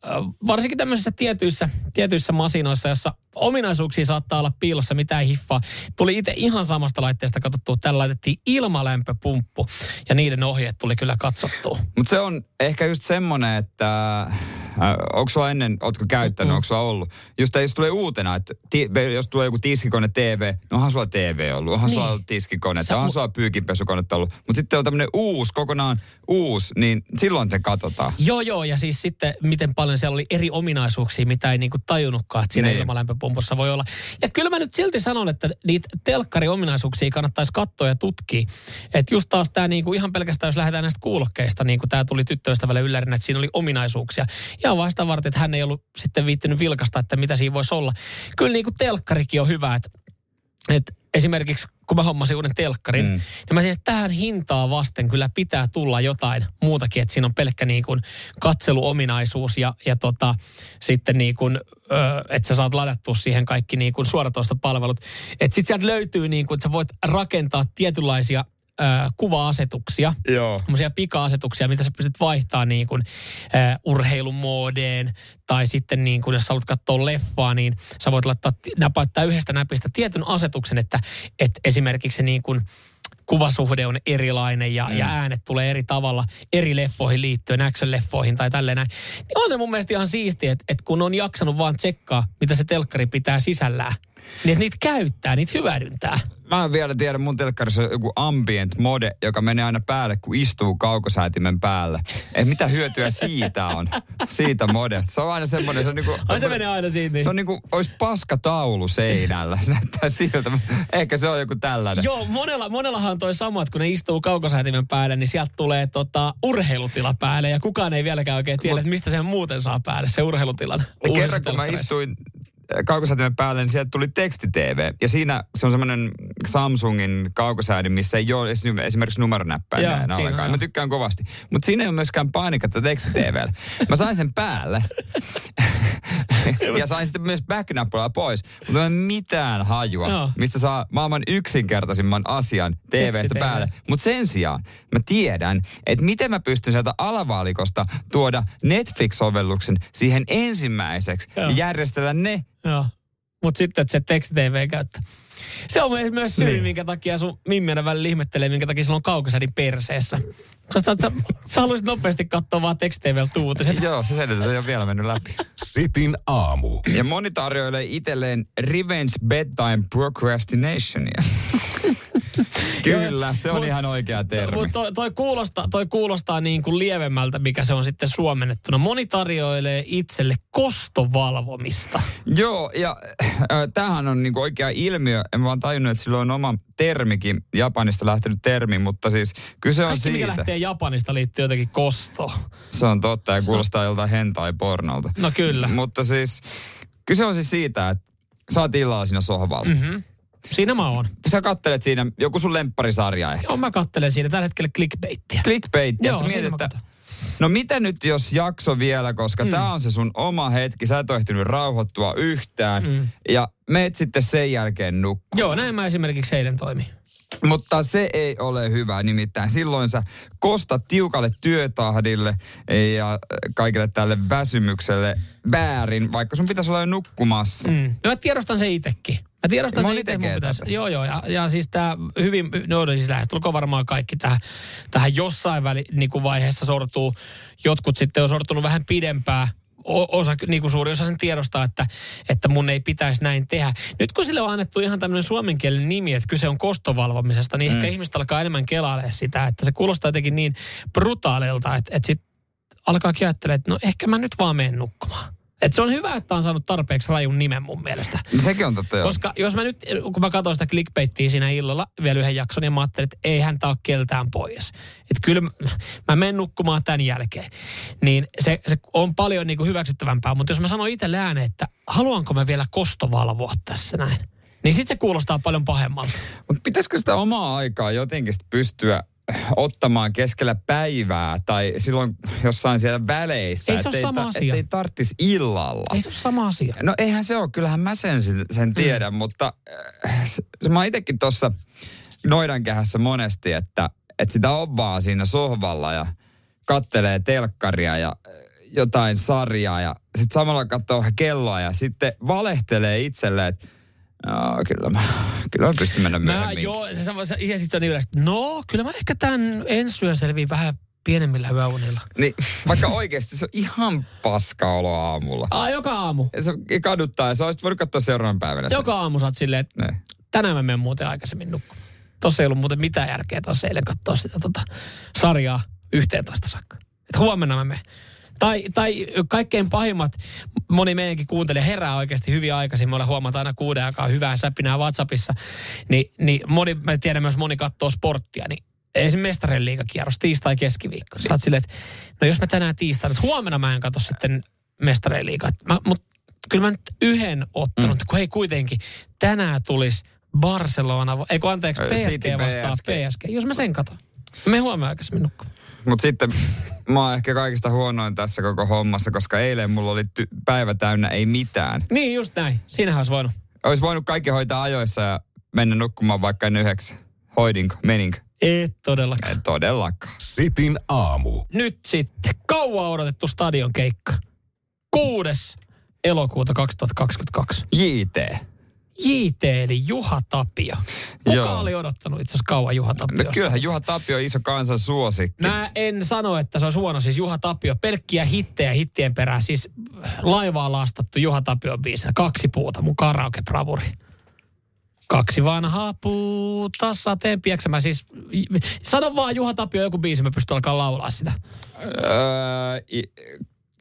varsinkin tämmöisissä tietyissä, tietyissä masinoissa, jossa ominaisuuksia saattaa olla piilossa, mitä ei hiffaa. Tuli itse ihan samasta laitteesta katsottua. Tällä laitettiin ilmalämpöpumppu ja niiden ohjeet tuli kyllä katsottua. Mutta se on ehkä just semmoinen, että äh, onko sulla ennen, ootko käyttänyt, mm. onko sulla ollut? Just jos tulee uutena, että ti, jos tulee joku tiskikone TV, no onhan sulla TV ollut, onhan niin. sulla ollut tiskikone, Sä, onhan sulla pyykinpesukone ollut. Mutta sitten on tämmöinen uusi, kokonaan uusi, niin silloin te katsotaan. Joo, joo, ja siis sitten miten paljon siellä oli eri ominaisuuksia, mitä ei niinku tajunnutkaan, että siinä niin. ilmalämpöpumpussa voi olla. Ja kyllä mä nyt silti sanon, että niitä telkkariominaisuuksia kannattaisi katsoa ja tutkia. Että just taas tämä niinku ihan pelkästään, jos lähdetään näistä kuulokkeista, niin kuin tämä tuli tyttöystävälle yllärinä, että siinä oli ominaisuuksia. Ja vasta varten, että hän ei ollut sitten viittynyt vilkasta, että mitä siinä voisi olla. Kyllä niinku telkkarikin on hyvä, että, että esimerkiksi kun mä hommasin uuden telkkarin, mm. niin mä sanoin, että tähän hintaa vasten kyllä pitää tulla jotain muutakin, että siinä on pelkkä niin kuin katseluominaisuus ja, ja tota, sitten niin kuin, ö, että sä saat ladattua siihen kaikki niin kuin suoratoistopalvelut. Että sit sieltä löytyy niin kuin, että sä voit rakentaa tietynlaisia kuva-asetuksia. Semmoisia pika-asetuksia, mitä sä pystyt vaihtamaan niin kuin, äh, urheilumuodeen. Tai sitten niin kuin, jos sä haluat katsoa leffaa, niin sä voit laittaa, napauttaa yhdestä näpistä tietyn asetuksen, että, että esimerkiksi niin kuin, kuvasuhde on erilainen ja, mm. ja äänet tulee eri tavalla eri leffoihin liittyen, action-leffoihin tai tälleen näin. Niin on se mun mielestä ihan siistiä, että, että kun on jaksanut vaan tsekkaa, mitä se telkkari pitää sisällään, niin että niitä käyttää, niitä hyödyntää mä en vielä tiedä, mun telkkarissa on joku ambient mode, joka menee aina päälle, kun istuu kaukosäätimen päällä. Et mitä hyötyä siitä on, siitä modesta. Se on aina semmoinen, se on niinku... Ai se menee aina siitä. Niin. Se on niinku, olisi paskataulu seinällä. Se näyttää siltä. Ehkä se on joku tällainen. Joo, monella, monellahan on toi sama, että kun ne istuu kaukosäätimen päälle, niin sieltä tulee tota, urheilutila päälle. Ja kukaan ei vieläkään oikein tiedä, Mut, että mistä sen muuten saa päälle, se urheilutilan. Kerran kun mä istuin kaukosäätimen päälle, niin sieltä tuli teksti-TV. Ja siinä se on semmoinen Samsungin kaukosäädin, missä ei ole esimerkiksi numeronäppäimiä enää ollenkaan. Mä tykkään kovasti. Mutta siinä ei ole myöskään painiketta teksti tv Mä sain sen päälle. *laughs* ja sain sitten myös back-nappulaa pois. Mutta ei mitään hajua, Joo. mistä saa maailman yksinkertaisimman asian TVstä päälle. Mutta sen sijaan mä tiedän, että miten mä pystyn sieltä alavaalikosta tuoda Netflix-sovelluksen siihen ensimmäiseksi Joo. ja järjestellä ne Joo. Mutta sitten, että se teksti-TV käyttää. Se on myös syy, niin. minkä takia sun Mimmiänä välillä ihmettelee, minkä takia sulla on kaukosädin perseessä. Sä, sä, sä, sä haluaisit nopeasti katsoa vaan teksti-TVltä uutiset. *laughs* Joo, se selitys ei ole vielä mennyt läpi. Sitin aamu. Ja moni tarjoilee itselleen revenge bedtime procrastinationia. Kyllä, se on mut, ihan oikea termi. Mutta toi, toi, kuulostaa, toi kuulostaa niin kuin lievemmältä, mikä se on sitten suomennettuna. Moni tarjoilee itselle kostovalvomista. Joo, ja äh, tämähän on niin kuin oikea ilmiö. En vaan tajunnut, että sillä on oma termikin, Japanista lähtenyt termi, mutta siis kyse on Kaikki, siitä. mikä lähtee Japanista liittyy jotenkin kosto. Se on totta ja kuulostaa joltain hentai-pornolta. No kyllä. Mutta siis kyse on siis siitä, että sä oot illalla siinä sohvalla. Mm-hmm. Siinä mä oon. Sä kattelet siinä joku sun lempparisarja ehkä. Joo, mä kattelen siinä tällä hetkellä clickbaittia. Clickbaittia. Joo, mietit, että No mitä nyt jos jakso vielä, koska mm. tämä on se sun oma hetki, sä et ole ehtinyt rauhoittua yhtään. Mm. Ja meet sitten sen jälkeen nukkumaan. Joo, näin mä esimerkiksi eilen toimin. Mutta se ei ole hyvä, nimittäin silloin sä kostat tiukalle työtahdille ja kaikille tälle väsymykselle väärin, vaikka sun pitäisi olla jo nukkumassa. Mm. No mä tiedostan se itsekin. Mä tiedostan Moni se itse, mun pitäisi. Joo, joo. Ja, ja siis tämä hyvin, no siis lähestulkoon varmaan kaikki tähän, tähän jossain väli, niin kuin vaiheessa sortuu. Jotkut sitten on sortunut vähän pidempää osa, niin kuin suuri osa sen tiedostaa, että, että mun ei pitäisi näin tehdä. Nyt kun sille on annettu ihan tämmöinen suomenkielinen nimi, että kyse on kostovalvomisesta, niin mm. ehkä ihmiset alkaa enemmän kelailemaan sitä, että se kuulostaa jotenkin niin brutaalilta, että, että sitten alkaa ajattelemaan, että no ehkä mä nyt vaan menen nukkumaan. Et se on hyvä, että on saanut tarpeeksi rajun nimen mun mielestä. No sekin on totta, joo. Koska jos mä nyt, kun mä katsoin sitä clickbaittia siinä illalla vielä yhden jakson, niin mä ajattelin, että ei hän tää ole keltään pois. Että kyllä mä menen nukkumaan tämän jälkeen. Niin se, se on paljon niin kuin hyväksyttävämpää. Mutta jos mä sanon itse ääneen, että haluanko mä vielä kostovalvoa tässä näin, niin sitten se kuulostaa paljon pahemmalta. Mutta pitäisikö sitä omaa aikaa jotenkin pystyä ottamaan keskellä päivää tai silloin jossain siellä väleissä. Ei se ole sama asia. Ei tarttis illalla. Ei se ole sama asia. No eihän se ole, kyllähän mä sen, sen tiedän, mm. mutta äh, se, mä itsekin tuossa noidankehässä monesti, että, että sitä on vaan siinä sohvalla ja kattelee telkkaria ja jotain sarjaa ja sitten samalla katsoo vähän kelloa ja sitten valehtelee itselleen, että Joo, kyllä mä, kyllä mä pystyn mennä Mä, myöhemmin. joo, se, se, se, ja sit se on niin yleistä, no kyllä mä ehkä tämän ensi yön selviin vähän pienemmillä yöunilla. Niin, vaikka oikeasti se on ihan paska olo aamulla. Aa, joka aamu. Ja se kaduttaa ja sä olisit voinut katsoa seuraavan päivänä. sen. Joka aamu sä oot silleen, että Ne. tänään mä menen muuten aikaisemmin nukkumaan. Tossa ei ollut muuten mitään järkeä taas eilen katsoa sitä tota, sarjaa 11 saakka. Et huomenna mä menen. Tai, tai kaikkein pahimmat, moni meidänkin kuuntelija herää oikeasti hyvin aikaisin. Me ollaan huomata aina kuuden aikaa hyvää säpinää WhatsAppissa. Ni, niin moni, mä tiedän myös moni katsoo sporttia, niin esimerkiksi mestarien liigakierros tiistai keskiviikko. Sä oot silleen, että no jos mä tänään tiistaina, että huomenna mä en katso sitten mestarien liigaa. Mä, mut kyllä mä nyt yhden ottanut, mm. kun hei kuitenkin, tänään tulisi Barcelona, ei kun anteeksi, PSG City vastaa PSG. PSG. Jos mä sen katon. Me huomenna aikaisemmin nukkumaan. Mutta sitten mä oon ehkä kaikista huonoin tässä koko hommassa, koska eilen mulla oli ty- päivä täynnä ei mitään. Niin, just näin. Siinähän olisi voinut. Olisi voinut kaikki hoitaa ajoissa ja mennä nukkumaan vaikka ennen yhdeksän. Hoidinko, meninkö? Ei todellakaan. En todellakaan. Sitin aamu. Nyt sitten kauan odotettu stadion keikka. 6. elokuuta 2022. JT. JT eli Juha Tapio. Kuka Joo. oli odottanut itse asiassa kauan Juha No, Tapiosta? kyllähän Juha Tapio on iso kansan suosikki. Mä en sano, että se olisi huono. Siis Juha Tapio, pelkkiä hittejä hittien perään. Siis laivaa lastattu Juha Tapio biisinä. Kaksi puuta, mun karaoke-bravuri. Kaksi vanhaa puuta sateen pieksämä. Siis, sano vaan Juha Tapio joku biisi, mä pystyn alkaa laulaa sitä. Öö, I-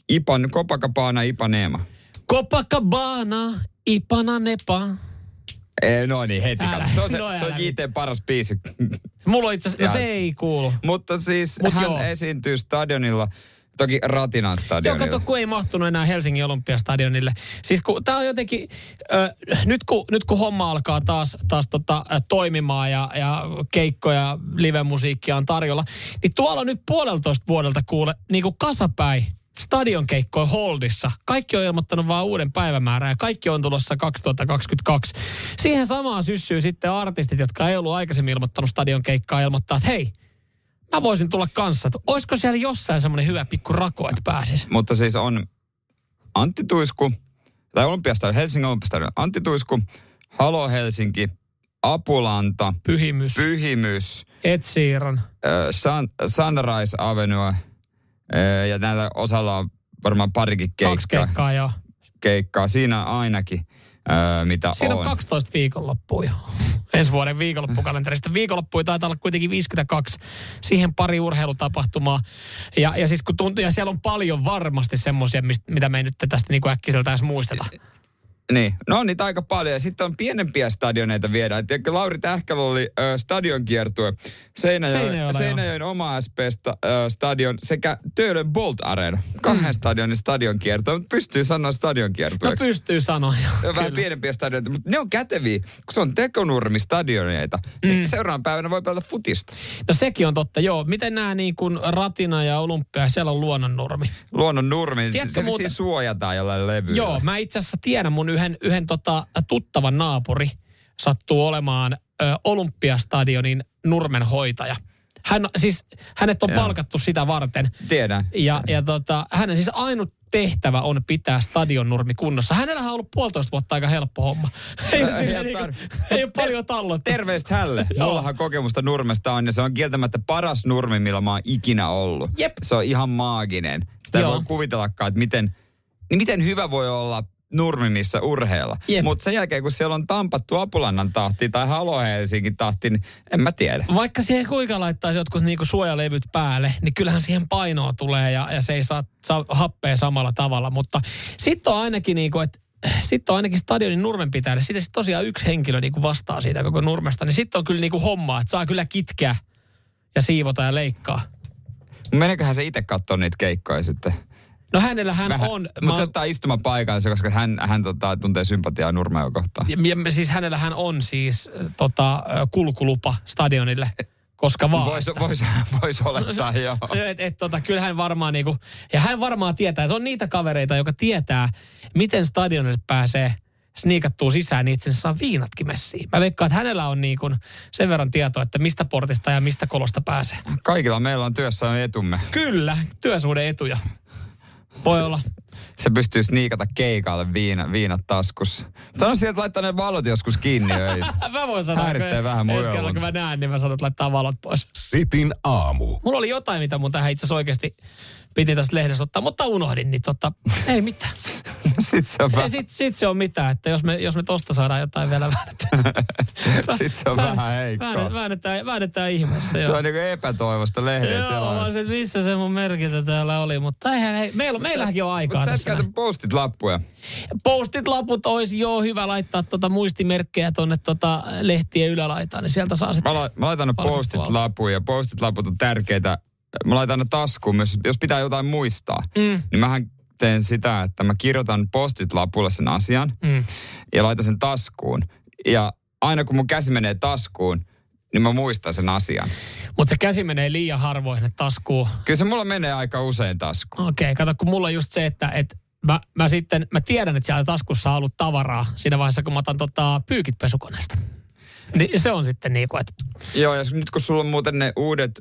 Ipan, Copacabana, Ipanema. Copacabana, Ipana Nepa. Ei, no niin, heti Älä. Se on, se, No se on JT paras biisi. Mulla itse asiassa, no se ei kuulu. Mutta siis Mut hän joo. esiintyy stadionilla, toki Ratinan Joo, stadionilla. kato, kun ei mahtunut enää Helsingin Olympiastadionille. Siis kun tää on jotenkin, ö, nyt, kun, nyt kun homma alkaa taas, taas tota, ö, toimimaan ja, ja keikkoja, live-musiikkia on tarjolla, niin tuolla nyt puoleltoista vuodelta kuule niin kuin kasapäin stadionkeikkoja Holdissa. Kaikki on ilmoittanut vaan uuden päivämäärän ja kaikki on tulossa 2022. Siihen samaan syssyy sitten artistit, jotka ei ollut aikaisemmin ilmoittanut stadionkeikkaa, ilmoittaa, että hei, mä voisin tulla kanssa. Olisiko siellä jossain semmoinen hyvä pikku rako, että pääsis? Mutta siis on Antti Tuisku, tai Olympiastadion, Helsingin Olympiastadion Antti Tuisku, Halo Helsinki, Apulanta, Pyhimys. Pyhimys, Ed Sheeran. äh, Sun, Sunrise Avenue, ja näillä osalla on varmaan parikin Kaksi keikkaa, keikkaa jo. keikkaa. Siinä ainakin, mitä Siinä on on. 12 viikonloppua jo. *laughs* Ensi vuoden viikonloppukalenterista. Viikonloppuja taitaa olla kuitenkin 52. Siihen pari urheilutapahtumaa. Ja, ja siis kun tuntuu, ja siellä on paljon varmasti semmoisia, mitä me ei nyt tästä niin äkkiseltä edes muisteta. Niin, no on niitä aika paljon. Ja sitten on pienempiä stadioneita viedään. Tiedätkö, Lauri Tähkällä oli ö, stadionkiertue. Seinäjoen, Seinäjoella, Seinäjoen oma SP sta, stadion sekä Töölön Bolt Arena. Kahden mm. stadionin stadionkiertue. Mutta pystyy sanoa No stadionkiertueeksi. pystyy sanoa jo. Vähän Kyllä. pienempiä stadioneita, mutta ne on käteviä, kun se on tekonurmistadioneita. Mm. Niin seuraavan päivänä voi pelata futista. No sekin on totta, joo. Miten nämä niin kuin Ratina ja Olympia, siellä on luonnonnurmi. Luonnon nurmi, Tiedätkö se muuten... suojataan jollain levyllä. Joo, mä itse asiassa tiedän mun yhden, yhden tota, tuttavan naapuri sattuu olemaan ö, Olympiastadionin nurmenhoitaja. Hän, siis, hänet on Joo. palkattu sitä varten. Tiedän. Ja, ja tota, hänen siis ainut tehtävä on pitää stadion nurmi kunnossa. Hänellähän on ollut puolitoista vuotta aika helppo homma. *laughs* Ei, ole, Ei niinku, ei ole paljon tallottu. Terveistä hälle. *laughs* Mullahan kokemusta nurmesta on ja se on kieltämättä paras nurmi, millä mä oon ikinä ollut. Jep. Se on ihan maaginen. Sitä ei Joo. voi kuvitellakaan, että miten, niin miten hyvä voi olla nurmi, missä urheilla. Jep. Mutta sen jälkeen, kun siellä on tampattu Apulannan tahti tai Halo Helsingin tahti, niin en mä tiedä. Vaikka siihen kuinka laittaisi jotkut niinku suojalevyt päälle, niin kyllähän siihen painoa tulee ja, ja se ei saa, saa happea samalla tavalla. Mutta sitten on ainakin niinku, että sitten on ainakin stadionin nurmenpitäjälle. Sitten sit tosiaan yksi henkilö niinku vastaa siitä koko nurmesta. Niin sitten on kyllä niinku hommaa, että saa kyllä kitkeä ja siivota ja leikkaa. Meneköhän se itse katsoa niitä keikkoja sitten? No hänellä hän on... mä Mutta se oon- ottaa istumapaikansa, koska hän, hän tota, tuntee sympatiaa Nurmea kohtaan. Ja, ja siis hänellä hän on siis äh, tota, ö, kulkulupa stadionille, koska vaan. Voisi vois, vois olettaa, *laughs* joo. Et, et, tota, kyllä hän varmaan niinku, ja hän varmaan tietää, se on niitä kavereita, joka tietää, miten stadionille pääsee sniikattuu sisään, niin itse asiassa saa viinatkin messiin. Mä veikkaan, että hänellä on niinku sen verran tietoa, että mistä portista ja mistä kolosta pääsee. Kaikilla meillä on työssä etumme. Kyllä, työsuhde etuja. Voi olla. Se pystyy sniikata keikalle viina, viinat taskussa. Sano siihen, että laittaa ne valot joskus kiinni öissä. *laughs* Mä voin sanoa, Häiritsee vähän ensi kerralla, kun mä näen, niin mä sanon, että laittaa valot pois. Sitin aamu. Mulla oli jotain, mitä mun tähän itse asiassa oikeasti piti tästä lehdessä ottaa, mutta unohdin, niin tota, ei mitään. *laughs* Sitten se on Ei, vähän, sit, sit se on mitään, että jos me, jos me tosta saadaan jotain vielä väännettyä. *laughs* sit se on vähän heikkoa. Väännetään, väännetään, väännetään ihmeessä, Se joo. on niinku epätoivosta lehden Joo, että missä se mun merkintä täällä oli, mutta eihän, hei, meillä, meillähänkin on aikaa Mutta tässä. näin. postit lappuja. Postit laput olisi joo hyvä laittaa tota muistimerkkejä tonne tota lehtien ylälaitaan, niin sieltä saa sitten. Mä, la, mä laitan postit lapuja ja postit laput on tärkeitä. Mä laitan ne taskuun myös, jos pitää jotain muistaa. Mm. Niin mähän teen sitä, että mä kirjoitan postit lapulle sen asian Mm. ja laitan sen taskuun. Ja aina kun mun käsi menee taskuun, niin mä muistan sen asian. Mutta se käsi menee liian harvoin sinne taskuun. Kyllä se mulla menee aika usein taskuun. Okei, kato, kun mulla on just se, että et mä, mä sitten, mä tiedän, että siellä taskussa on ollut tavaraa siinä vaiheessa, kun mä otan tota, pyykit pesukoneesta. Niin se on sitten niin kuin, että Joo, ja nyt kun sulla on muuten ne uudet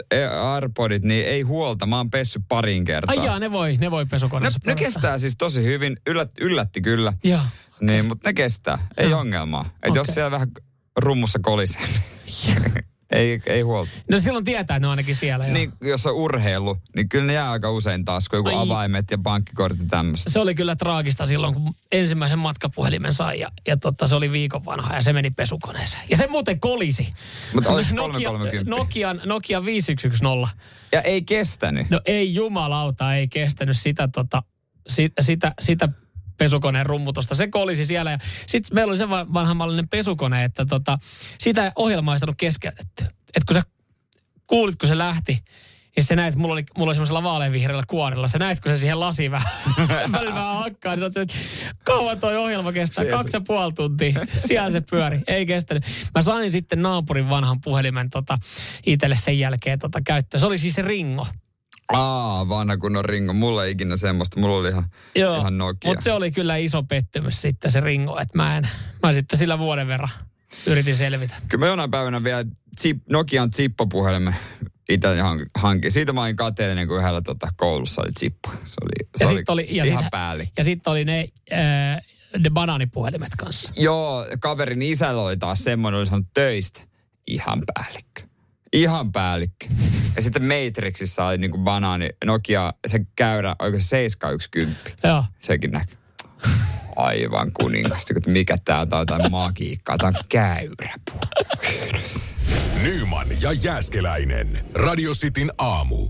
AirPodit, niin ei huolta. Mä oon pessy pariin kertaa. ai jaa, ne voi, ne voi ne, pesukoneessa ne pelastaa. kestää siis tosi hyvin. Yllät, yllätti kyllä. Joo. Niin, mutta ne kestää. Ei Joo. ongelmaa. Et Okei. jos siellä vähän rummussa kolisee, niin ei, ei huolta. No silloin tietää, että ne on ainakin siellä. Joo. Niin, jos on urheilu, niin kyllä ne jää aika usein taskuun. Joku Ai. avaimet ja pankkikortit ja tämmöistä. Se oli kyllä traagista silloin, kun ensimmäisen matkapuhelimen sai ja, ja totta, se oli viikon vanha ja se meni pesukoneeseen. Ja se muuten kolisi. Mutta olisi Nokia, 330. Nokian, Nokia 5110. Ja ei kestänyt. No ei jumalauta, ei kestänyt sitä, tota, sit, sitä, sitä pesukoneen rummutusta. Se kolisi siellä. Ja sitten meillä oli se va- vanhanmallinen pesukone, että tota, sitä ohjelmaa ei saanut keskeytetty. Et kun sä kuulit, kun se lähti, ja sä näit, mulla oli, mulla oli semmoisella vaaleanvihreällä kuorilla, sä näit, kun se siihen lasi vähän, *laughs* välillä vähän hakkaa, niin sä että kauan toi ohjelma kestää, Siellä kaksi ja puoli tuntia. Siellä se pyöri, ei kestänyt. Mä sain sitten naapurin vanhan puhelimen tota, itselle sen jälkeen tota, käyttöön. Se oli siis se Ringo. Aa, vanha kunnon ringo. Mulla ei ikinä semmoista. Mulla oli ihan, ihan Nokia. Mutta se oli kyllä iso pettymys sitten se Ringo, että mä en, mä sitten sillä vuoden verran yritin selvitä. Kyllä mä jonain päivänä vielä chip, Nokian chippopuhelimen itse hank- hankin. Siitä mä olin kateellinen, kun yhdellä tota, koulussa oli chippo. Se oli, se Ja oli, oli- ja ihan sit- päälli. Ja sitten oli ne, äh, ne banaanipuhelimet kanssa. Joo, kaverin isällä oli taas semmoinen, oli sanonut töistä. Ihan päällikkö. Ihan päällikkö. Ja sitten Matrixissa oli niinku banaani, Nokia, se käyrä, oiko se 710. Joo. Sekin näkyy. Aivan kuningasta, että mikä tää on, tää on jotain magiikkaa, tää on käyrä. Nyman ja Jääskeläinen. Radio Cityn aamu.